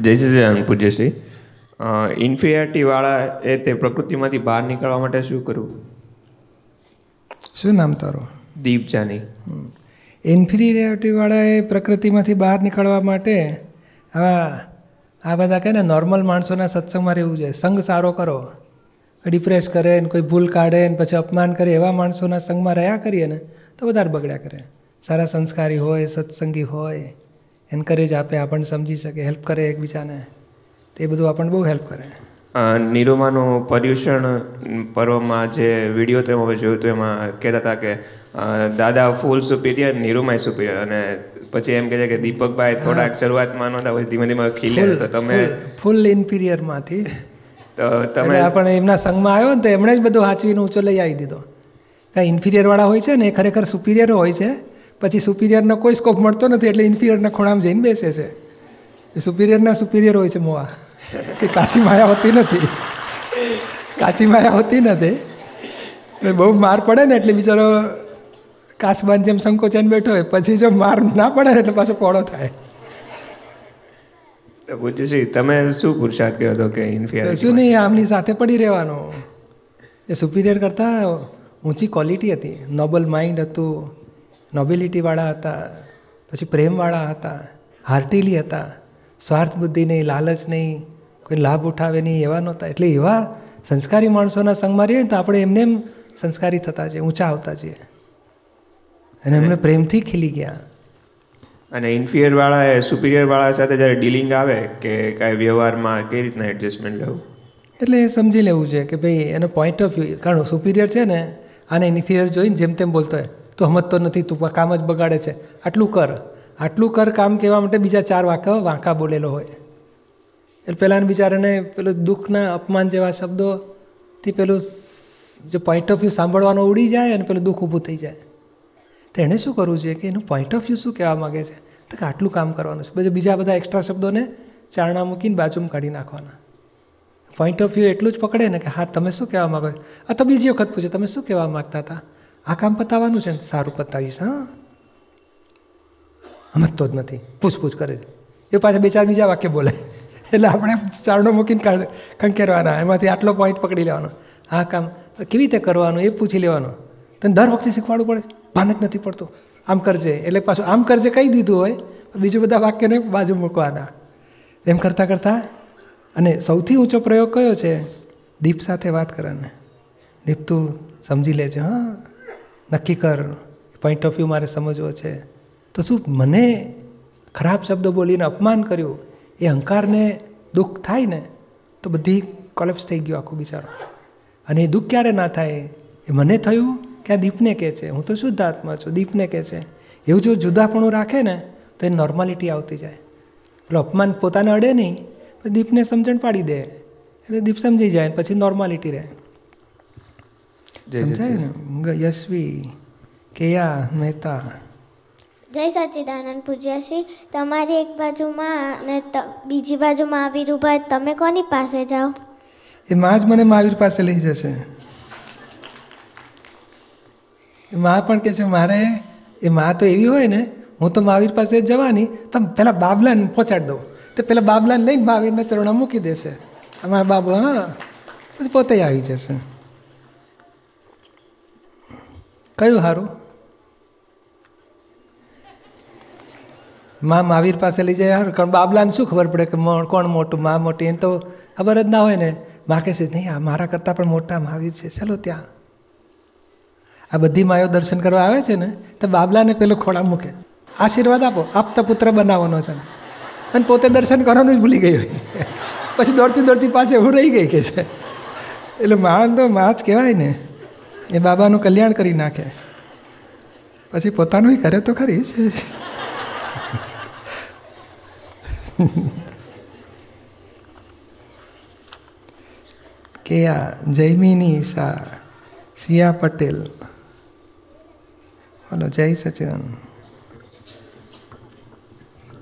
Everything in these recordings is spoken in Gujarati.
જય શ્રી પૂજ્યશ્રી. ઇન્ફિરિયરિટીવાળા એ તે પ્રકૃતિમાંથી બહાર નીકળવા માટે શું કરવું? શું નામ તારું? દીપ જાની એ પ્રકૃતિમાંથી બહાર નીકળવા માટે આવા આ બધા કહે ને નોર્મલ માણસોના સત્સંગમાં રહેવું જોઈએ. સંગ સારો કરો. ડિપ્રેસ કરે ને કોઈ ભૂલ કાઢે ને પછી અપમાન કરે એવા માણસોના સંગમાં રહ્યા કરીએ ને તો વધારે બગડ્યા કરે. સારા સંસ્કારી હોય સત્સંગી હોય એન્કરેજ આપે આપણને સમજી શકે હેલ્પ કરે એકબીજાને. તે બધું આપણને બહુ હેલ્પ કરે. નિરૂમાનું પર્યુષણ પર્વમાં જે વીડિયો તમે હવે જોયું હતું એમાં કહેતા હતા કે દાદા ફૂલ સુપિરિયર નિરૂમાય સુપિરિયર અને પછી એમ કહે છે કે દીપકભાઈ થોડાક શરૂઆતમાં નહોતા પછી ધીમે ધીમે ખીલે. તો તમે ફૂલ ઇન્ફિરિયરમાંથી તો તમે પણ એમના સંઘમાં આવ્યો ને તો એમણે જ બધું હાચવીને ઊંચો લઈ આવી દીધો. કાંઈ ઇન્ફિરિયરવાળા હોય છે ને એ ખરેખર સુપિરિયર હોય છે. પછી સુપિરિયરનો કોઈ સ્કોપ મળતો નથી એટલે ઇન્ફિરિયરના ખૂણામાં જઈને બેસે છે. એ સુપિરિયરના સુપિરિયર હોય છે મોવા કે કાચી માયા હોતી નથી. કાચી માયા હોતી નથી. બહુ માર પડે ને એટલે બિચારો કાચબાન જેમ સંકોચન બેઠો હોય પછી જો માર ના પડે એટલે પાછો પોળો થાય. પૂજ્યશ્રી તમે શું પુરુષાર્થ કર્યો હતો કે કશું શું નહીં આમની સાથે પડી રહેવાનું. એ સુપિરિયર કરતાં ઊંચી ક્વોલિટી હતી. નોબલ માઇન્ડ હતું. નોબિલિટીવાળા હતા પછી પ્રેમવાળા હતા હાર્ટીલી હતા સ્વાર્થ બુદ્ધિ નહીં લાલચ નહીં કોઈ લાભ ઉઠાવે નહીં એવા નહોતા. એટલે એવા સંસ્કારી માણસોના સંગમાં રહીએ તો આપણે એમને એમ સંસ્કારી થતા જઈએ ઊંચા આવતા જઈએ. અને એમને પ્રેમથી ખીલી ગયા. અને ઇન્ફિરિયર વાળા એ સુપિરિયર વાળા સાથે જ્યારે ડીલિંગ આવે કે કાંઈ વ્યવહારમાં કઈ રીતના એડજસ્ટમેન્ટ લેવું? એટલે એ સમજી લેવું છે કે ભાઈ એનો પોઈન્ટ ઓફ વ્યૂ કારણ સુપિરિયર છે ને આને ઇન્ફિરિયર જોઈને જેમ તેમ બોલતો હોય. તું સમજતો નથી, તું કામ જ બગાડે છે. આટલું કર. આટલું કર કામ કહેવા માટે બીજા ચાર વાંકા વાંકા બોલેલો હોય. એટલે પહેલાંના બિચારાને પેલું દુઃખના અપમાન જેવા શબ્દોથી પેલું જે પોઈન્ટ ઓફ વ્યૂ સાંભળવાનો ઉડી જાય અને પેલું દુઃખ ઊભું થઈ જાય. તો એણે શું કરવું જોઈએ કે એનું પોઈન્ટ ઓફ વ્યૂ શું કહેવા માગે છે? તો કે આટલું કામ કરવાનું છે. પછી બીજા બધા એક્સ્ટ્રા શબ્દોને ચારણા મૂકીને બાજુમાં કાઢી નાખવાના. પોઈન્ટ ઓફ વ્યૂ એટલું જ પકડે ને કે હા, તમે શું કહેવા માગો આ તો બીજી વખત પૂછે, તમે શું કહેવા માગતા હતા? આ કામ પતાવવાનું છે ને? સારું પતાવીશ, હા? સમજતો જ નથી. પૂછપૂછ કરે છે. એ પાછા બે ચાર બીજા વાક્ય બોલે. એટલે આપણે ચારણો મૂકીને કાઢ ખંખેરવાના. એમાંથી આટલો પોઈન્ટ પકડી લેવાનો. આ કામ કેવી રીતે કરવાનું એ પૂછી લેવાનું. તને દર વખતે શીખવાડવું પડે? ભાન જ નથી પડતું. આમ કરજે. એટલે પાછું આમ કરજે કહી દીધું હોય બીજું બધા વાક્યને બાજુ મૂકવાના. એમ કરતાં કરતાં અને સૌથી ઊંચો પ્રયોગ કયો છે? દીપ સાથે વાત કરવાને. દીપ તું સમજી લેજે, હા? નક્કી કર પોઈન્ટ ઓફ વ્યૂ મારે સમજવો છે. તો શું મને ખરાબ શબ્દો બોલીને અપમાન કર્યું? એ અહંકારને દુઃખ થાય ને, તો બધી કોલેપ્સ થઈ ગયું આખું બિચારો. અને એ દુઃખ ક્યારે ના થાય? એ મને થયું કે આ દીપને કહે છે. હું તો શુદ્ધ આત્મા છું, દીપને કહે છે. એવું જો જુદાપણું રાખે ને, તો એ નોર્માલિટી આવતી જાય. એટલે અપમાન પોતાને અડે નહીં દીપને સમજણ પાડી દે. એટલે દીપ સમજી જાય પછી નોર્માલિટી રહે. સમજાય યશવી કેયા મહેતા. જય સચ્ચિદાનંદ પૂજ્યશ્રી. તમારી એક બાજુમાં અને બીજી બાજુ મહાવીર ઊભા તમે કોની પાસે જાઓ? એ માં જ મને મહાવીર પાસે લઈ જશે. એ માં પણ કહે છે મારે એ માં તો એવી હોય ને હું તો મહાવીર પાસે જ જવાની તમે પેલા બાબલાને પહોંચાડી દઉં તો પેલા બાબલાને લઈને મહાવીરના ચરણમાં મૂકી દેશે. અમારા બાબુ હા પછી પોતે આવી જશે. કયું સારું મા મહાવીર પાસે લઈ જાય સારું કારણ બાબલાને શું ખબર પડે કે કોણ મોટું, મા મોટી? એને તો ખબર જ ના હોય ને. મા કહે છે, નહીં, આ મારા કરતાં પણ મોટા મહાવીર છે. ચાલો ત્યાં. આ બધી માયો દર્શન કરવા આવે છે ને, તો બાબલાને પેલો ખોળા મૂકે. આશીર્વાદ આપો. આપતા પુત્ર બનાવવાનો છે. અને પોતે દર્શન કરવાનું જ ભૂલી ગઈ હોય. પછી દોડતી દોડતી પાસે હું રહી ગઈ કે છે. એટલે માં તો મા જ કહેવાય ને. એ બાબાનું કલ્યાણ કરી નાખે. પછી પોતાનું કરે તો ખરી છે કેયા જયમિની શાહ સિયા પટેલ. બોલો જય સચિદાન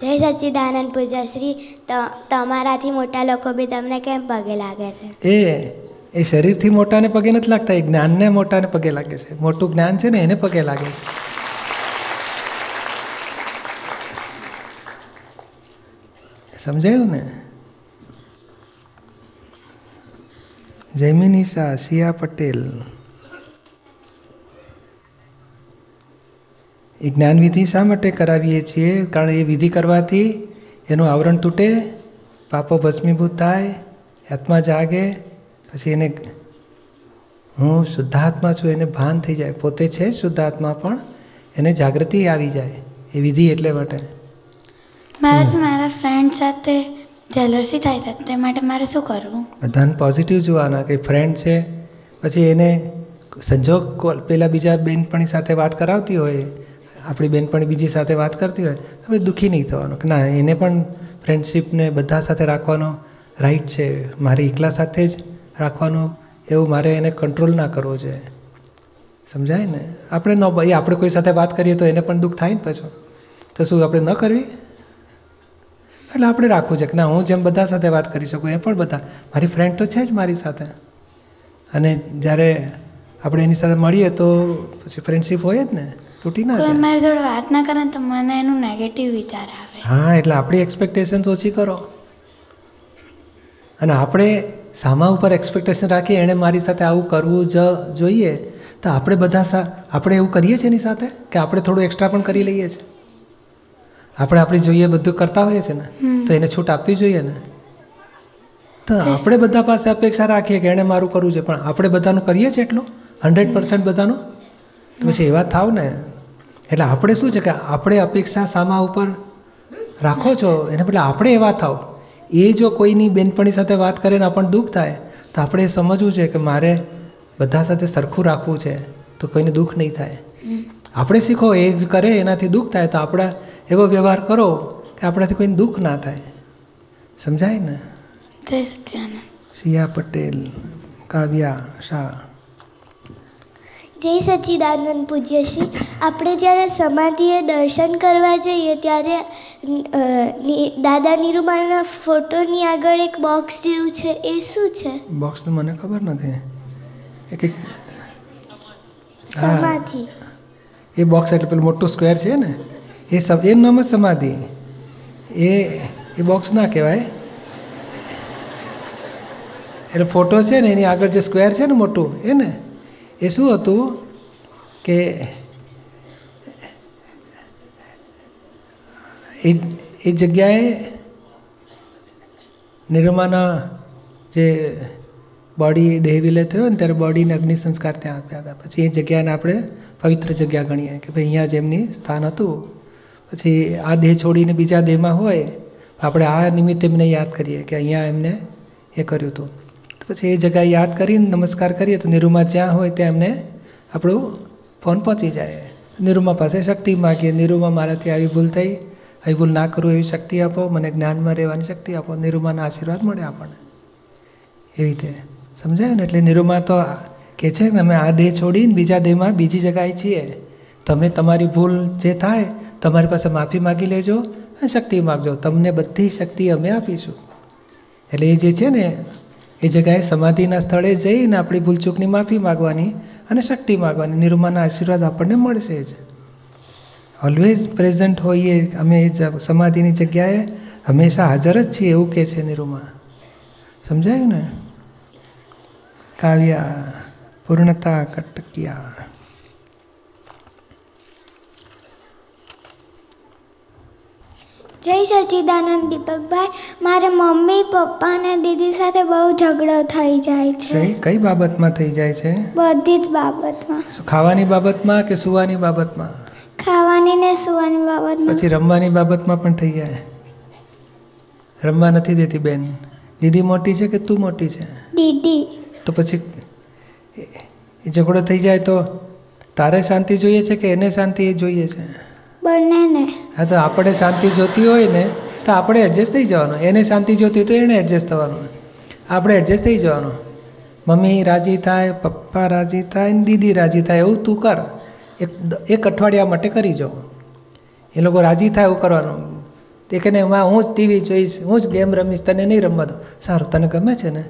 જય સચિદાનંદ પૂજ્યશ્રી ત- તમારાથી મોટા લોકો બી તમને કેમ પગે લાગે છે? એ એ શરીરથી મોટાને પગે નથી લાગતા, એ જ્ઞાનને મોટાને પગે લાગે છે. મોટું જ્ઞાન છે ને, એને પગે લાગે છે. સમજાયું ને? જૈમિનિશા સિયા પટેલ. એ જ્ઞાન વિધિ શા માટે કરાવીએ છીએ? કારણ એ વિધિ કરવાથી એનું આવરણ તૂટે, પાપો ભસ્મીભૂત થાય, આત્મા જાગે પછી એને હું શુદ્ધાત્મા છું એને ભાન થઈ જાય. પોતે છે શુદ્ધાત્મા પણ એને જાગૃતિ આવી જાય એ વિધિ એટલે માટે મારાથી મારા ફ્રેન્ડ સાથે જેલર્સી થાય છે તે માટે મારે શું કરવું? બધાને પોઝિટિવ જોવાના કે ફ્રેન્ડ છે પછી એને સંજોગ કોલ- પેલા બીજા બેનપણી સાથે વાત કરાવતી હોય આપણી બેનપણી બીજી સાથે વાત કરતી હોય આપણે દુઃખી નહીં થવાનું. કે ના એને પણ ફ્રેન્ડશીપને બધા સાથે રાખવાનો રાઈટ છે. મારી એકલા સાથે જ રાખવાનું એવું મારે એને કંટ્રોલ ના કરવો જોઈએ સમજાય ને? આપણે ન એ આપણે કોઈ સાથે વાત કરીએ તો એને પણ દુઃખ થાય ને પાછું. તો શું આપણે ન કરવી? એટલે આપણે રાખવું છે કે ના હું જેમ બધા સાથે વાત કરી શકું એ પણ બધા. મારી ફ્રેન્ડ તો છે જ મારી સાથે. અને જ્યારે આપણે એની સાથે મળીએ તો પછી ફ્રેન્ડશીપ હોય જ ને? તૂટી ના કોઈ મારી જોડે વાત ના કરે તો મને એનું નેગેટિવ વિચાર આવે. હા એટલે આપણી એક્સપેક્ટેશન ઓછી કરો. અને આપણે સામા ઉપર એક્સપેક્ટેશન રાખીએ એણે મારી સાથે આવું કરવું જ જોઈએ તો આપણે બધા સા આપણે એવું કરીએ છીએ એની સાથે? કે આપણે થોડું એક્સ્ટ્રા પણ કરી લઈએ છીએ? આપણે આપણે જોઈએ બધું કરતા હોઈએ છીએ ને? તો એને છૂટ આપવી જોઈએ ને? તો આપણે બધા પાસે અપેક્ષા રાખીએ કે એણે મારું કરવું છે પણ આપણે બધાનું કરીએ છીએ એટલું? હંડ્રેડ પર્સન્ટ બધાનું? તો પછી એવા થાવ ને? એટલે આપણે શું છે કે આપણે અપેક્ષા સામા ઉપર રાખો છો એને બદલે આપણે એવા થાવ. એ જો કોઈની બેનપણી સાથે વાત કરે ને આપણને દુઃખ થાય તો આપણે એ સમજવું છે કે મારે બધા સાથે સરખું રાખવું છે તો કોઈને દુઃખ નહીં થાય. આપણે શીખો એ જ કરે એનાથી દુઃખ થાય તો આપણે એવો વ્યવહાર કરો કે આપણાથી કોઈને દુઃખ ના થાય. સમજાય ને? જય સિયા પટેલ કાવ્યા શાહ. જય સચ્ચિદાનંદ પૂજ્ય શ્રી. આપણે જ્યારે સમાધિએ દર્શન કરવા જઈએ ત્યારે દાદા નિરૂમાના ફોટોની આગળ એક બોક્સ જેવું છે એ શું છે? બોક્સનું મને ખબર નથી. એક એક સમાધિ. એ બોક્સ એટલે પેલું મોટું સ્ક્વેર છે ને? એ સબ એ નામ જ સમાધિ. એ એ બોક્સ ના કહેવાય. એટલે ફોટો છે ને એની આગળ જે સ્ક્વેર છે ને મોટું એ ને? એ શું હતું કે એ એ જગ્યાએ નિરમાના જે બોડી દેહ વિલય થયો ને ત્યારે બોડીને અગ્નિ સંસ્કાર ત્યાં આપ્યા હતા પછી એ જગ્યાને આપણે પવિત્ર જગ્યા ગણીએ કે ભાઈ અહીંયા જેમની સ્થાન હતું પછી આ દેહ છોડીને બીજા દેહમાં હોય આપણે આ નિમિત્તે એમને યાદ કરીએ કે અહીંયા એમને એ કર્યું હતું પછી એ જગ્યાએ યાદ કરીને નમસ્કાર કરીએ તો નિરૂમા જ્યાં હોય ત્યાં એમને આપણું ફોન પહોંચી જાય. નિરૂમા પાસે શક્તિ માગીએ. નિરૂમા મારાથી આવી ભૂલ થઈ. આવી ભૂલ ના કરું એવી શક્તિ આપો. મને જ્ઞાનમાં રહેવાની શક્તિ આપો. નિરૂમાના આશીર્વાદ મળે આપણને. એવી રીતે. સમજાયું ને? એટલે નિરૂમા તો કે છે ને, અમે આ દેહ છોડીને બીજા દેહમાં બીજી જગ્યાએ છીએ. તમે તમારી ભૂલ જે થાય, તમારી પાસે માફી માગી લેજો અને શક્તિ માગજો. તમને બધી શક્તિ અમે આપીશું. એટલે એ જે છે ને એ જગ્યાએ સમાધિના સ્થળે જઈને આપણી ભૂલચૂકની માફી માગવાની અને શક્તિ માગવાની નિરૂમાના આશીર્વાદ આપણને મળશે જ. ઓલવેઝ પ્રેઝન્ટ હોઈએ અમે સમાધિની જગ્યાએ હંમેશા હાજર જ છીએ એવું કહે છે નિરૂમા. સમજાયું ને? કાવ્યા, પૂર્ણતા કટકિયા. જય સચિદાનંદ દીપકભાઈ. મારા મમ્મી પપ્પા અને દીદી સાથે બહુ ઝઘડો થઈ જાય છે. સહી? કઈ બાબતમાં થઈ જાય છે? બધી જ બાબતમાં. ખાવાની બાબતમાં કે સુવાની બાબતમાં? ખાવાની ને સુવાની બાબતમાં. પછી રમવાની બાબતમાં પણ થઈ જાય. રમવા નથી દેતી બેન. દીદી મોટી છે કે તું મોટી છે? દીદી. તો પછી એ- એ ઝઘડો થઈ જાય તો તારે શાંતિ જોઈએ છે કે એને શાંતિ એ જોઈએ છે? બંનેને. હા, તો આપણે શાંતિ જોતી હોય ને, તો આપણે એડજસ્ટ થઈ જવાનું. એને શાંતિ જોતી તો એને એડજસ્ટ થવાનું. આપણે એડજસ્ટ થઈ જવાનું. મમ્મી રાજી થાય, પપ્પા રાજી થાય, ને દીદી રાજી થાય, એવું તું કર. એક એક અઠવાડિયા માટે કરી જાઓ. એ લોકો રાજી થાય એવું કરવાનું. તે કે નહીં હું જ ટીવી જોઈશ, હું જ ગેમ રમીશ, તને નહીં રમવા દો સારું, તને ગમે છે ને?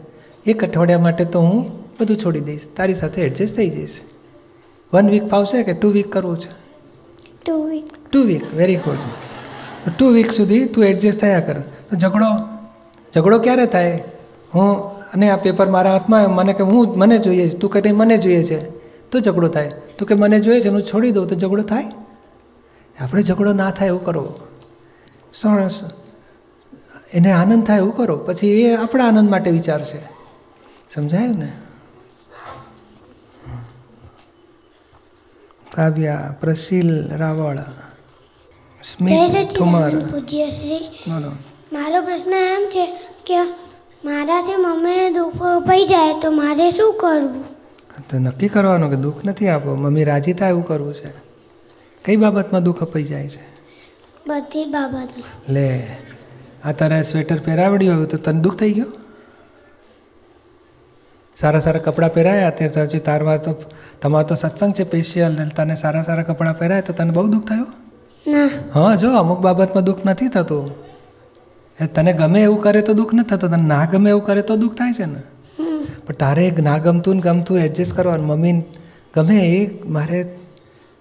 એક અઠવાડિયા માટે તો હું બધું છોડી દઈશ. તારી સાથે એડજસ્ટ થઈ જઈશ. વન વીક ફાવશે કે ટુ વીક કરવું છે? Two week two week very good two week સુધી તું એડજસ્ટ થયા કર. તો ઝઘડો. ઝઘડો ક્યારે થાય? હું અને આ પેપર મારા હાથમાં મને કે હું મને જોઈએ છે. તું કે નહીં મને જોઈએ છે. તો ઝઘડો થાય. તું કે મને જોઈએ છે હું છોડી દઉં તો ઝઘડો થાય? આપણે ઝઘડો ના થાય એવું કરવો સરસ. એને આનંદ થાય એવું કરો. પછી એ આપણા આનંદ માટે વિચારશે. સમજાયું ને? કાવ્યા પ્રશીલ રાવળ સ્મિત ઠુમર. પૂજ્ય શ્રી. બોલો મારો પ્રશ્ન એમ છે કે મારાથી મમ્મીને દુઃખ અપાઈ જાય તો મારે શું કરવું? તો નક્કી કરવાનું કે દુઃખ નથી આપો. મમ્મી રાજી થાય એવું કરવું છે? કઈ બાબતમાં દુઃખ અપાઈ જાય છે? બધી બાબતમાં. લે આ તારે સ્વેટર પહેરાવડ્યું હોય તો તને દુઃખ થઈ ગયો? સારા સારા કપડાં પહેરાયા. અત્યારે હજી તારમાં તો તમારો તો સત્સંગ છે સ્પેશિયલ તને સારા સારા કપડાં પહેરાય તો તને બહુ દુઃખ થયું? હા જો અમુક બાબતમાં દુઃખ નથી થતું. એ તને ગમે એવું કરે તો દુઃખ નથી થતું તને ના ગમે એવું કરે તો દુઃખ થાય છે ને? પણ તારે ના ગમતું ને ગમતું એડજસ્ટ કરવાનું. મમ્મી ગમે એ મારે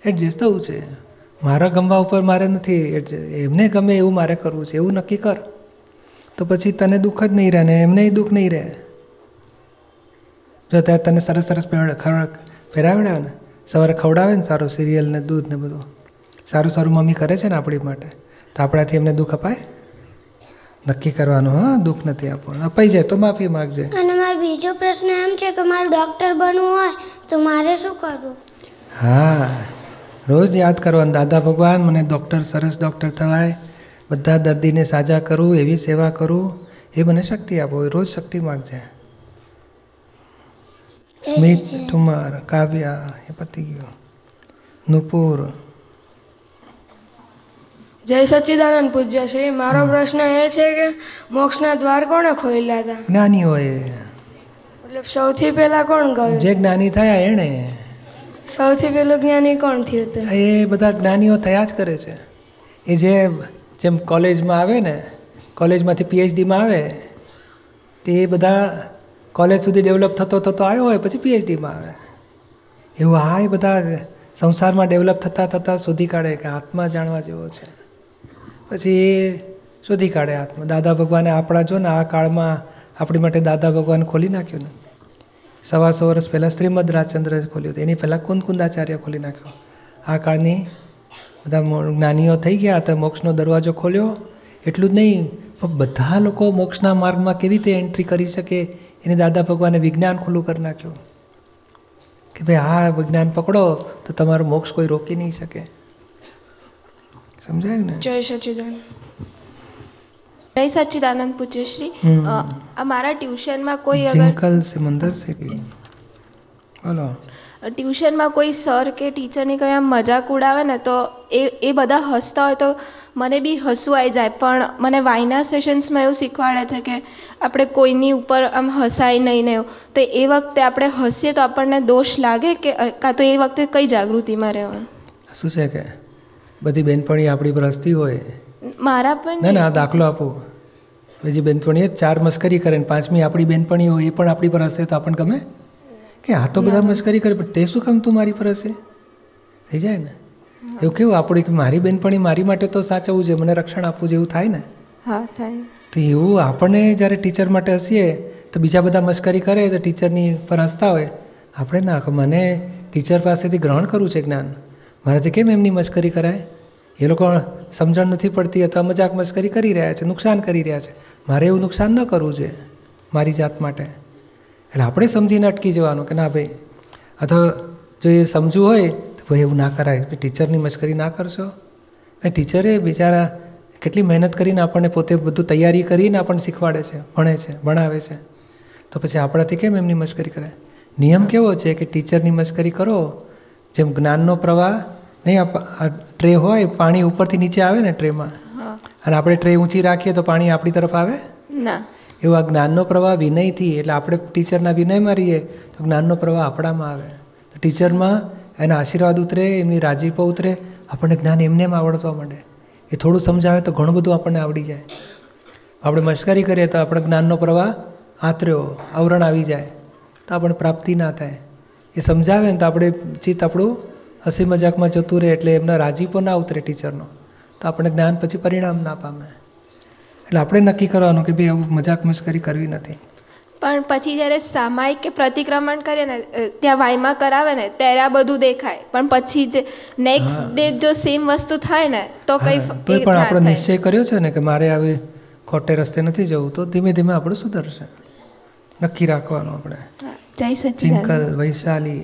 એડજસ્ટ થવું છે. મારા ગમવા ઉપર મારે નથી adjust- એમને ગમે એવું મારે કરવું છે. એવું નક્કી કર. તો પછી તને દુઃખ જ નહીં રહે ને એમને દુઃખ નહીં રહે. જો ત્યાં તને સરસ સરસ ફેરાવડાવે ને સવારે ખવડાવે ને સારું સિરિયલ ને દૂધ ને બધું. સારું સારું મમ્મી કરે છે ને આપણી માટે. તો આપણાથી એમને દુઃખ અપાય? નક્કી કરવાનું હા દુઃખ નથી આપવાનું. અપાઈ જાય તો માફી માગજે. અને મારો બીજો પ્રશ્ન એમ છે કે મારે ડૉક્ટર બનવું હોય તો મારે શું કરવું? હા રોજ યાદ કરવાનું. દાદા ભગવાન મને ડૉક્ટર સરસ ડૉક્ટર થવાય. બધા દર્દીને સાજા કરું એવી સેવા કરું. એ મને શક્તિ આપો રોજ શક્તિ માગજે. સ્મિત ઠુમર કાવ્યા એ પતી ગયું નુપુર જય સચ્ચિદાનંદ પૂજ્ય શ્રી. મારો પ્રશ્ન એ છે કે મોક્ષના દ્વાર કોણે ખોલ્યા હતા જ્ઞાની હોય મતલબ સૌથી પહેલા કોણ ગયું? જે જ્ઞાની થયા એણે. સૌથી પહેલું જ્ઞાની કોણ થયું હતું? એ બધા જ્ઞાનીઓ થયા જ કરે છે. એ જે જેમ કોલેજમાં આવે ને કોલેજમાંથી પીએચડીમાં આવે તે બધા કોલેજ સુધી ડેવલપ થતો થતો આવ્યો હોય, પછી પીએચડીમાં આવે. એવું આ બધા સંસારમાં ડેવલપ થતાં થતાં શોધી કાઢે કે આત્મા જાણવા જેવો છે. પછી એ શોધી કાઢે આત્મા. દાદા ભગવાને આપણા જો ને આ કાળમાં આપણી માટે દાદા ભગવાન ખોલી નાખ્યું ને. સવાસો વર્ષ પહેલાં શ્રીમદ રાજચંદ્રએ ખોલ્યું હતું. એની પહેલાં કુંદકુંદાચાર્ય ખોલી નાખ્યો. આ કાળની બધા જ્ઞાનીઓ થઈ ગયા, તો મોક્ષનો દરવાજો ખોલ્યો. એટલું જ નહીં બધા લોકો મોક્ષના માર્ગમાં કેવી રીતે એન્ટ્રી કરી શકે? એને દાદા ભગવાને વિજ્ઞાન ખુલ્લું કરી નાખ્યું. કે ભાઈ આ વિજ્ઞાન પકડો તો તમારો મોક્ષ કોઈ રોકી નહીં શકે. સમજાય ને? જય સચિદાનંદ. જય સચિદાનંદ પૂજ્યશ્રી આ મારા ટ્યુશનમાં કોઈ અગર સિમંદર કે બોલો. ટ્યુશનમાં કોઈ સર કે ટીચરની કંઈ આમ મજાક ઉડાવે ને તો એ એ બધા હસતા હોય તો મને બી હસવું આવી જાય. પણ મને વાયના સેશન્સમાં એવું શીખવાડે છે કે આપણે કોઈની ઉપર આમ હસાય નહીં ને એવું. તો એ વખતે આપણે હસીએ તો આપણને દોષ લાગે કે કાં તો એ વખતે કઈ જાગૃતિમાં રહેવાનું? શું છે કે? બધી બેનપણી આપણી પર હસતી હોય. મારા પણ ના ના દાખલો આપો. બીજી બહેનપણીએ ચાર મસ્કરી કરે ને પાંચમી આપણી બેનપણી હોય એ પણ આપણી પર હશે તો આપણને ગમે? કે આ તો બધા મસ્કરી કરે પણ તે શું કામ તું મારી પર હશે? થઈ જાય ને? એવું કેવું? આપણે કે મારી બેનપણી મારી માટે તો સાચવવું છે મને રક્ષણ આપવું જેવું થાય ને? હા થાય. તો એવું આપણને જ્યારે ટીચર માટે હસીએ તો બીજા બધા મસ્કરી કરે તો ટીચરની પર હસતા હોય. આપણે ના મને ટીચર પાસેથી ગ્રહણ કરવું છે જ્ઞાન. મારાથી કેમ એમની મશ્કરી કરાય? એ લોકો સમજણ નથી પડતી અથવા મજાક મશ્કરી કરી રહ્યા છે નુકસાન કરી રહ્યા છે. મારે એવું નુકસાન ન કરવું જોઈએ મારી જાત માટે. એટલે આપણે સમજીને અટકી જવાનું કે ના ભાઈ અથવા જો એ સમજવું હોય તો ભાઈ એવું ના કરાય. ટીચરની મશ્કરી ના કરશો. અને ટીચરે બિચારા કેટલી મહેનત કરીને આપણને પોતે બધું તૈયારી કરીને આપણને શીખવાડે છે ભણે છે ભણાવે છે. તો પછી આપણાથી કેમ એમની મશ્કરી કરે? નિયમ કેવો છે કે ટીચરની મશ્કરી કરો જેમ જ્ઞાનનો પ્રવાહ નહીં આ ટ્રે હોય પાણી ઉપરથી નીચે આવે ને ટ્રેમાં? અને આપણે ટ્રે ઊંચી રાખીએ તો પાણી આપણી તરફ આવે? ના. એવું આ જ્ઞાનનો પ્રવાહ વિનયથી, એટલે આપણે ટીચરના વિનયમાં રહીએ તો જ્ઞાનનો પ્રવાહ આપણામાં આવે. તો ટીચરમાં એના આશીર્વાદ ઉતરે, એમની રાજીપો ઉતરે, આપણને જ્ઞાન એમને એમ આવડવા માંડે. એ થોડું સમજાવે તો ઘણું બધું આપણને આવડી જાય. આપણે મશ્કરી કરીએ તો આપણે જ્ઞાનનો પ્રવાહ આતર્યો, આવરણ આવી જાય, તો આપણને પ્રાપ્તિ ના થાય. એ સમજાવે ને તો આપણે ચિત્ત આપણું હસી મજાકમાં જતું રહે, એટલે એમના રાજીપો ના ઉતરે ટીચરનો. તો આપણે જ્ઞાન પછી પરિણામ ના પામે. એટલે આપણે નક્કી કરવાનું કે ભાઈ આવું મજાક મશ્કરી કરવી નથી. પણ પછી જ્યારે સામાયિક કે પ્રતિક્રમણ કરીએ ને ત્યાં વાયમાં કરાવે ને ત્યારે આ બધું દેખાય. પણ પછી જે નેક્સ્ટ ડે જો સેમ વસ્તુ થાય ને તો કઈ એ પણ આપણે નિશ્ચય કર્યો છે ને કે મારે આવી ખોટે રસ્તે નથી જવું તો ધીમે ધીમે આપણું સુધરશે. નક્કી રાખવાનું આપણે. જય સચિન ચિંકલ વૈશાલી.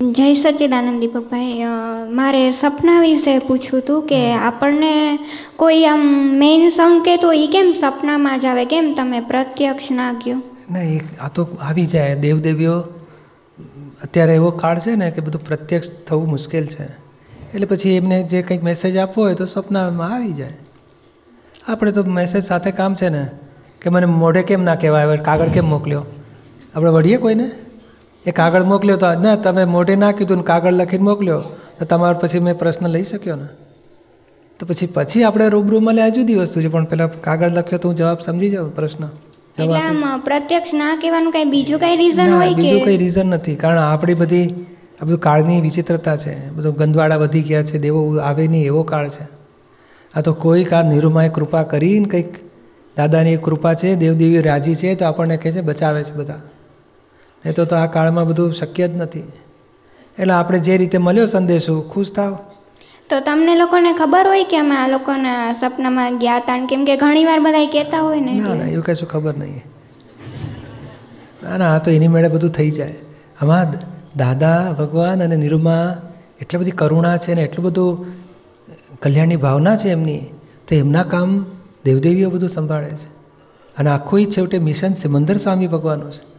જય સચ્ચિદાનંદ દીપકભાઈ મારે સપના વિશે પૂછવું હતું કે આપણને કોઈ આમ મેઇન સંકેત હોય એ કેમ સપનામાં જ આવે? કેમ તમે પ્રત્યક્ષ ના ગયો નહીં એ આ તો આવી જાય. દેવદેવીઓ અત્યારે એવો કાળ છે ને કે બધું પ્રત્યક્ષ થવું મુશ્કેલ છે. એટલે પછી એમને જે કંઈક મેસેજ આપવો હોય તો સપનામાં આવી જાય. આપણે તો મેસેજ સાથે કામ છે ને કે મને મોઢે કેમ ના કહેવાય? કાગળ કેમ મોકલ્યો? આપણે વળીએ કોઈને? એ કાગળ મોકલ્યો તો ના તમે મોઢે ના કીધું ને કાગળ લખીને મોકલ્યો તો તમારો પછી મેં પ્રશ્ન લઈ શક્યો ને. તો પછી પછી આપણે રૂબરૂ મળે આ જુદી વસ્તુ છે પણ પહેલાં કાગળ લખ્યો તો હું જવાબ સમજી જાઉં પ્રશ્ન. પ્રત્યક્ષ ના કહેવાનું કઈ બીજું કઈ રીઝન હોય બીજું કઈ રીઝન નથી કારણ આપણી બધી આ બધું કાળની વિચિત્રતા છે બધું ગંદવાડા વધી ગયા છે દેવો આવે નહીં એવો કાળ છે. આ તો કોઈ કાળ નિરૂમાએ કૃપા કરીને કંઈક દાદાની કૃપા છે દેવદેવી રાજી છે તો આપણને કહે છે બચાવે છે બધા. નહીં તો તો આ કાળમાં બધું શક્ય જ નથી. એટલે આપણે જે રીતે મળ્યો સંદેશો ખુશ થાવ તો તમને લોકોને ખબર હોય કે અમે આ લોકોના સપનામાં ગયા હતા? કેમ કે ઘણી વાર બધા કહેતા હોય ને ના ના એવું કશું ખબર નહીં. ના ના આ તો એની મેળે બધું થઈ જાય. આમાં દાદા ભગવાન અને નિરૂમા એટલી બધી કરુણા છે ને એટલું બધું કલ્યાણની ભાવના છે એમની તો એમના કામ દેવદેવીઓ બધું સંભાળે છે. અને આખું છેવટે મિશન સિમંદર સ્વામી ભગવાનનું છે.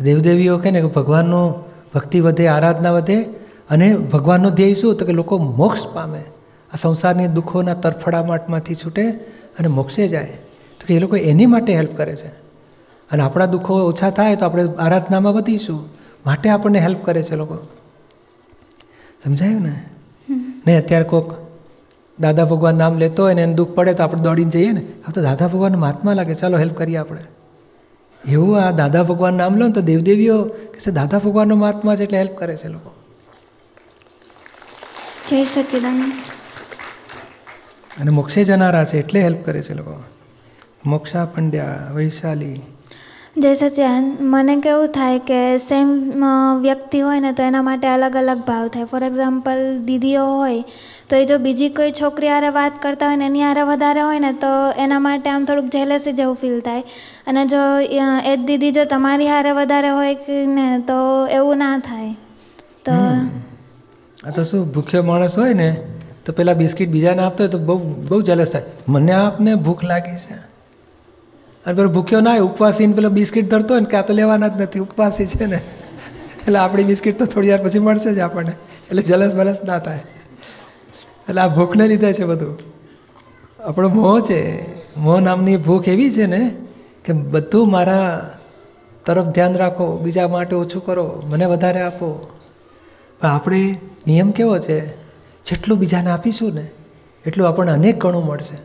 દેવદેવીઓ કહે ને કે ભગવાનનો ભક્તિ વધે, આરાધના વધે અને ભગવાનનો ધ્યેય શું? તો કે લોકો મોક્ષ પામે. આ સંસારની દુઃખોના તરફડામાટમાંથી છૂટે અને મોક્ષે જાય. તો કે એ લોકો એની માટે હેલ્પ કરે છે. અને આપણા દુઃખો ઓછા થાય તો આપણે આરાધનામાં વધીશું. માટે આપણને હેલ્પ કરે છે લોકો. સમજાયું ને? ને અત્યારે કોઈક દાદા ભગવાન નામ લેતો હોય ને એને દુઃખ પડે તો આપણે દોડીને જઈએ ને. આ તો દાદા ભગવાન મહાત્મા લાગે. ચાલો હેલ્પ કરીએ આપણે. એવું આ દાદા ભગવાન નામ લો ને તો દેવદેવીઓ કે દાદા ભગવાનનો મહાત્મા છે એટલે હેલ્પ કરે છે લોકો. જય સચિદાન અને મોક્ષે જનારા છે એટલે હેલ્પ કરે છે લોકો. મોક્ષા પંડ્યા વૈશાલી જય સચિન મને કેવું થાય કે સેમ વ્યક્તિ હોય ને તો એના માટે અલગ અલગ ભાવ થાય. ફોર એક્ઝામ્પલ દીદીઓ હોય, તો એ જો બીજી કોઈ છોકરી હારે વાત કરતા હોય ને એની હારે વધારે હોય ને તો એના માટે આમ થોડુંક જેલેસી જેવું ફીલ થાય. અને જો એ જ દીદી જો તમારી હારે વધારે હોય કે ને તો એવું ના થાય. તો આ તો શું, ભૂખ્યો માણસ હોય ને, તો પેલા બિસ્કિટ બીજાને આપતો હોય તો બહુ બહુ જલસ થાય. મને આપને ભૂખ લાગી છે. અને પેલો ભૂખ્યો ના હોય ઉપવાસીને પેલો બિસ્કિટ ધરતો હોય ને કે આ તો લેવાના જ નથી, ઉપવાસી છે ને. એટલે આપણી બિસ્કિટ તો થોડી વાર પછી મળશે જ આપણને. એટલે જલસ બલસ ના થાય. એટલે આ ભૂખને લીધે છે બધું. આપણો મોહ છે, મોહ નામની ભૂખ એવી છે ને કે બધું મારા તરફ ધ્યાન રાખો, બીજા માટે ઓછું કરો, મને વધારે આપો. પણ આપણે નિયમ કેવો છે? જેટલું બીજાને આપીશું ને, એટલું આપણને અનેક ગણું મળશે.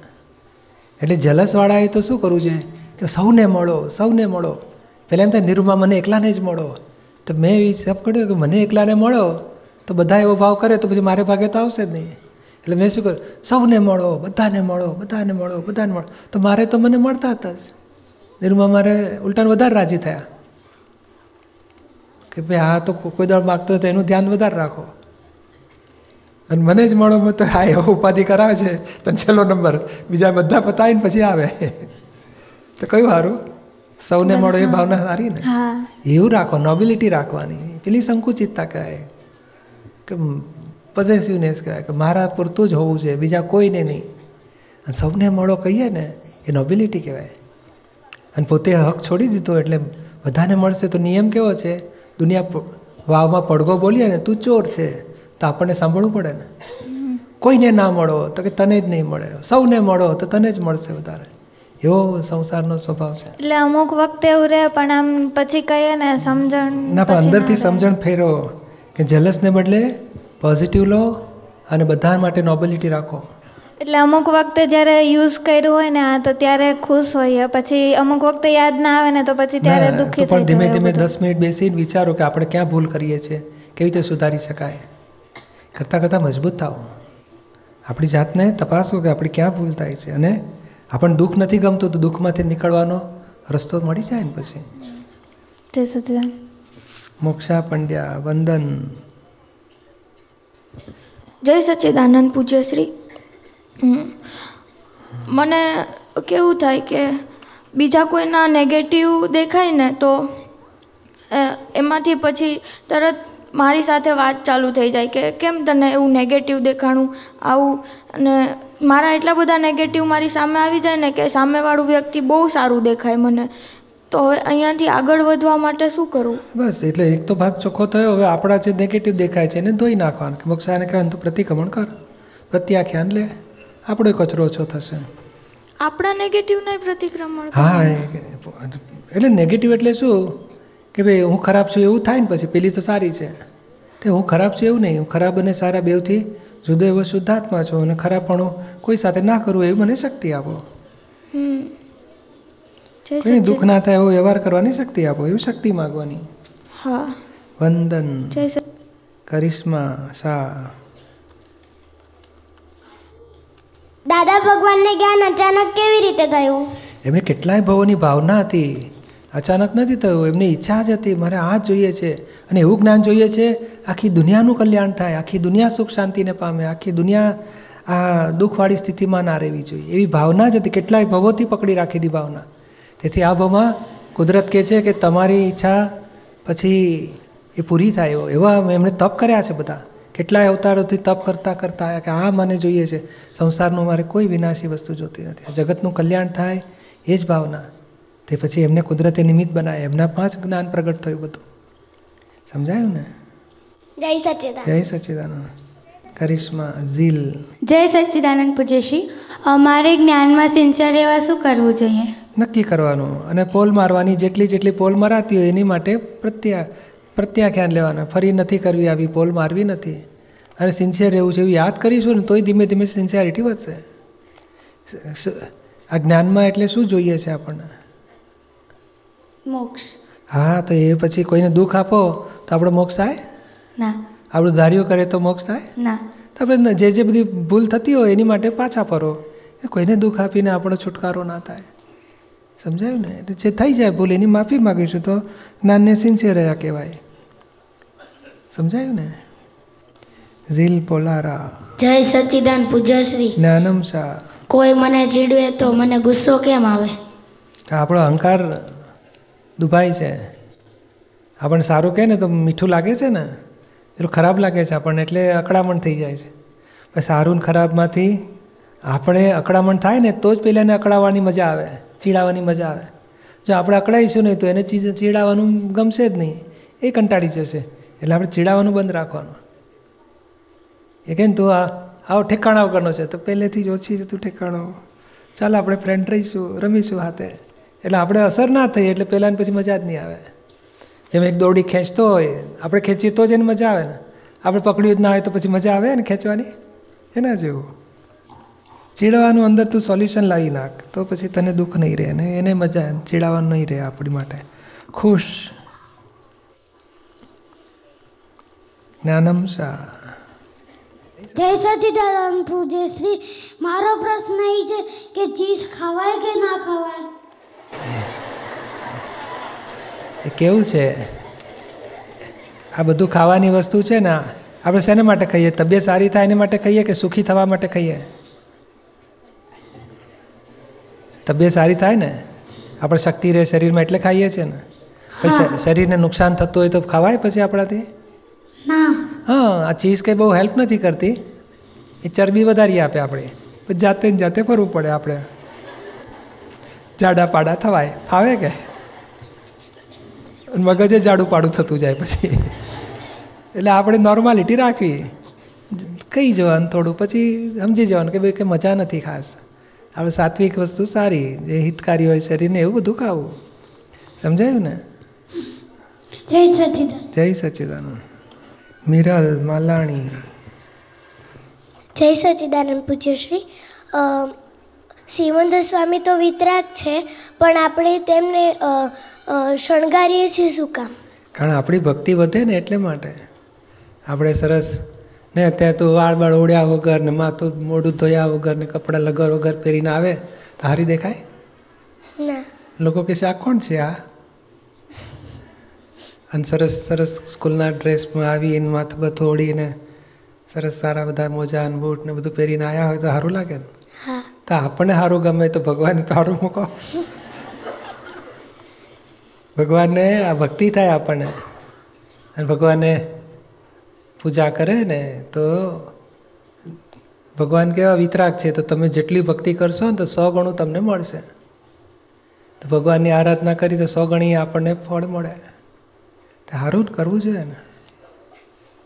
એટલે જલસવાળાએ તો શું કરવું છે કે સૌને મળો સૌને મળો. પહેલાં એમ થાય નિરૂમા મને એકલાને જ મળો. તો મેં એ હિસાબ કર્યો કે, મને એકલાને મળો. તો બધા એવો ભાવ કરે, તો પછી મારે ભાગે તો આવશે જ નહીં. એટલે મેં શું કર્યું? સૌને મળો, બધાને મળો બધાને મળો બધાને મળો. તો મારે તો મને મળતા હતા જ. નિરૂમા મારે ઉલટાને વધારે રાજી થયા. કે ભાઈ આ તો કોઈ દળ માગતો હોય તો એનું ધ્યાન વધારે રાખો. અને મને જ મળો તો હા એવો ઉપાધિ કરાવે છે. તને છેલ્લો નંબર. બીજા બધા પતાવીને પછી આવે. તો કયું સારું સૌને મળો એ ભાવના સારી ને? એવું રાખો નોબિલિટી રાખવાની. પેલી સંકુચિતતા કહે કે પોઝેસિવનેસ કહેવાય કે મારા પૂરતું જ હોવું છે બીજા કોઈને નહીં. અને સૌને મળો કહીએ ને એ નોબિલિટી કહેવાય. અને પોતે હક છોડી દીધો એટલે બધાને મળશે તો નિયમ કેવો છે? દુનિયા વાવમાં પડઘો બોલીએ ને તું ચોર છે તો આપણને સાંભળવું પડે ને? કોઈને ના મળો તો કે તને જ નહીં મળે. સૌને મળો તો તને જ મળશે વધારે. એવો સંસારનો સ્વભાવ છે. એટલે અમુક વખતે એવું રહે પણ આમ પછી કહીએ ને સમજણ ના પણ અંદરથી સમજણ ફેરો કે જલસને બદલે પોઝિટિવ લો અને બધા માટે નોબેલિટી રાખો. એટલે અમુક વખતે જ્યારે યુઝ કર્યું હોય ને આ તો ત્યારે ખુશ હોઈએ. પછી અમુક વખતે યાદ ના આવે ને તો પછી ત્યારે દુઃખી પણ ધીમે ધીમે દસ મિનિટ બેસીને વિચારો કે આપણે ક્યાં ભૂલ કરીએ છીએ. કેવી રીતે સુધારી શકાય? કરતાં કરતાં મજબૂત થાઓ. આપણી જાતને તપાસો કે આપણે ક્યાં ભૂલ થાય છે. અને આપણને દુઃખ નથી ગમતું તો દુઃખમાંથી નીકળવાનો રસ્તો મળી જાય ને પછી. જય સચિદાન. મોક્ષા પંડ્યા વંદન. જય સચિદાનંદ પૂજ્ય શ્રી. મને કેવું થાય કે બીજા કોઈના નેગેટિવ દેખાય ને તો એમાંથી પછી તરત મારી સાથે વાત ચાલુ થઈ જાય કે કેમ તને એવું નેગેટિવ દેખાણું આવું અને મારા એટલા બધા નેગેટિવ મારી સામે આવી જાય ને કે સામેવાળું વ્યક્તિ બહુ સારું દેખાય મને. તો હવે અહીંયાથી આગળ વધવા માટે શું કરવું બસ એટલે એક તો ભાગ ચોખ્ખો થયો હવે આપણા જે નેગેટિવ દેખાય છે એને ધોઈ નાખવાનું. કે મોક્ષાને કહેવાનું તો પ્રતિક્રમણ કર પ્રત્યાખ્યાન લે. આપણો કચરો ઓછો થશે. આપણા નેગેટિવને પ્રતિક્રમણ હા એટલે નેગેટિવ એટલે શું? કે ભાઈ હું ખરાબ છું એવું થાય ને પછી પેલી તો સારી છે. તે હું ખરાબ છું એવું નહીં હું ખરાબ અને સારા બેવથી એવો શુદ્ધાત્મા છો અને ખરાપણું કોઈ સાથે ના કરવું એવી મને શક્તિ આપો. કોઈ દુઃખ ના થાય એવો વ્યવહાર કરવાની શક્તિ આપો એવી શક્તિ માગવાની. વંદન. કરિશ્મા સા. દાદા ભગવાનને જ્ઞાન અચાનક કેવી રીતે થયું? એમને કેટલાય ભવોની ભાવના હતી. અચાનક નથી થયું. એમની ઈચ્છા જ હતી, મારે આ જોઈએ છે. અને એવું જ્ઞાન જોઈએ છે, આખી દુનિયાનું કલ્યાણ થાય, આખી દુનિયા સુખ શાંતિને પામે, આખી દુનિયા આ દુઃખવાળી સ્થિતિમાં ના રહેવી જોઈએ. એવી ભાવના જ હતી. કેટલાય ભવોથી પકડી રાખેલી ભાવના. તેથી આ ભાવમાં કુદરત કહે છે કે તમારી ઈચ્છા પછી એ પૂરી થાય. એવા એમણે તપ કર્યા છે બધા. કેટલાય અવતારોથી તપ કરતાં કરતાં કે આ મને જોઈએ છે. સંસારનું મારે કોઈ વિનાશી વસ્તુ જોતી નથી. આ જગતનું કલ્યાણ થાય એ જ ભાવના. તે પછી એમને કુદરતે નિમિત્ત બનાવે એમના પાંચ જ્ઞાન પ્રગટ થયું બધું. સમજાયું ને? જય સચ્ચિદાન જય સચ્ચિદાનંદ. કરિશ્મા ઝીલ. જય સચ્ચિદાનંદ પૂજ્યશ્રી. અમારે જ્ઞાનમાં સિન્સિયર રહેવા શું કરવું જોઈએ? નક્કી કરવાનું અને પોલ મારવાની જેટલી જેટલી પોલ મરાતી હોય એની માટે પ્રત્યા પ્રત્યાખ્યાન લેવાના. ફરી નથી કરવી આવી પોલ મારવી નથી. અને સિન્સિયર રહેવું છે એવું યાદ કરીશું ને તોય ધીમે ધીમે સિન્સિયરિટી વધશે. આ જ્ઞાનમાં એટલે શું જોઈએ છે આપણને? મોક્ષ. હા તો એ પછી કોઈને દુઃખ આપો તો આપણો મોક્ષ થાય? ના. આપણું ધાર્યું કરે તો મોક્ષ થાય? ના. તો આપણે જે જે બધી ભૂલ થતી હોય એની માટે પાછા ફરો. કોઈને દુઃખ આપીને આપણો છુટકારો ના થાય. સમજાયું ને? એટલે જે થઈ જાય ભૂલ એની માફી માગીશું તો જ્ઞાનને સિન્સિયર રહ્યા કહેવાય. સમજાયું ને? ઝીલ પોલારા. જય સચ્ચિદાન પૂજ્યશ્રી. જ્ઞાનમ શાહ કોઈ મને ચીડવે તો મને ગુસ્સો કેમ આવે? આપણો અહંકાર દુભાય છે. આપણને સારું કહે ને તો મીઠું લાગે છે ને? એટલું ખરાબ લાગે છે આપણને, એટલે અકળામણ થઈ જાય છે. પણ સારું ને ખરાબમાંથી આપણે અકળામણ થાય ને, તો જ પહેલાંને અકળાવવાની મજા આવે ચીડાવવાની મજા આવે. જો આપણે અકળાઈશું નહીં, તો એને ચીજ ચીડાવવાનું ગમશે જ નહીં. એ કંટાળી જશે. એટલે આપણે ચીડાવવાનું બંધ રાખવાનું. એ કહે ને, તું આ, આવો ઠેકાણા વગરનો છે. તો પહેલેથી જ ઓછી તું ઠેકાણો ચાલ, આપણે ફ્રેન્ડ રહીશું, રમીશું હાથે. એટલે આપણે અસર ના થઈ, એટલે પહેલાંને પછી મજા જ નહીં આવે. જેમ એક દોરડી ખેંચતો હોય, આપણે ખેંચીએ તો જ એને મજા આવે ને. આપણે પકડ્યું જ ના હોય તો પછી મજા આવે ને ખેંચવાની? એના જેવું. ચીડવાનું અંદર તું સોલ્યુશન લાવી નાખ, તો પછી તને દુઃખ નહીં રહે ને એને મજા, ચીડાવાનું નહીં રહે આપણી માટે. ખુશ. જ્ઞાનમ શા જય સચ્ચિદાનંદ પૂજ્ય શ્રી. મારો પ્રશ્ન એ છે કે ચીઝ ખવાય કે ના ખવાય? એ કેવું છે? આ બધું ખાવાની વસ્તુ છે ને આપણે શેને માટે ખાઈએ? તબિયત સારી થાય એના માટે ખાઈએ કે સુખી થવા માટે ખાઈએ? તબિયત સારી થાય ને? આપણે શક્તિ રહે શરીરમાં એટલે ખાઈએ છીએ ને. પછી શરીરને નુકસાન થતું હોય તો ખવાય પછી આપણાથી? હા આ ચીઝ કંઈ બહુ હેલ્પ નથી કરતી. એ ચરબી વધારી આપે આપણે. જાતે ને જાતે ફરવું પડે આપણે. જાડા પાડા થવાય. ફાવે કે? મગજે જાડું પાડું થતું જાય પછી. એટલે આપણે નોર્માલિટી રાખવી. કહી જવાનું થોડું? પછી સમજી જવાનું કે ભાઈ કે મજા નથી ખાસ. આપણે સાત્વિક વસ્તુ સારી. જે હિતકારી હોય શરીરને એવું બધું ખાવું. સમજાયું ને? જય સચિદાન જય સચ્ચિદાનંદ મિરલ માલાણી. જય સચ્ચિદાનંદ પૂજ્યશ્રી સિમંદર સ્વામી તો વિતરાગ છે પણ આપણે તેમને શણગારીએ છીએ શું કામ? કારણ આપણી ભક્તિ વધે ને એટલે માટે. આપણે સરસ ને અત્યારે તો વાળ બાળ ઓળ્યા વગર ને માથું મોઢું ધોયા વગર ને કપડાં લગર વગર પહેરીને આવે તો હારી દેખાય? ના. લોકો કહેશે આ કોણ છે આ? અને સરસ સરસ સ્કૂલના ડ્રેસમાં આવીને માથું બથું ઓળીને સરસ સારા બધા મોજા અને બૂટ ને બધું પહેરીને આવ્યા હોય તો સારું લાગે ને. તો આપણને સારું ગમે તો ભગવાનને તો સારું મૂકો. ભગવાનને આ ભક્તિ થાય આપણને. અને ભગવાનને પૂજા કરે ને તો ભગવાન કેવા વિતરાગ છે તો તમે જેટલી ભક્તિ કરશો ને તો સો ગણું તમને મળશે. તો ભગવાનની આરાધના કરી તો સો ગણી આપણને ફળ મળે. તો સારું કરવું જોઈએ ને.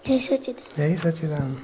જય સચિદાન જય સચિદાનંદ.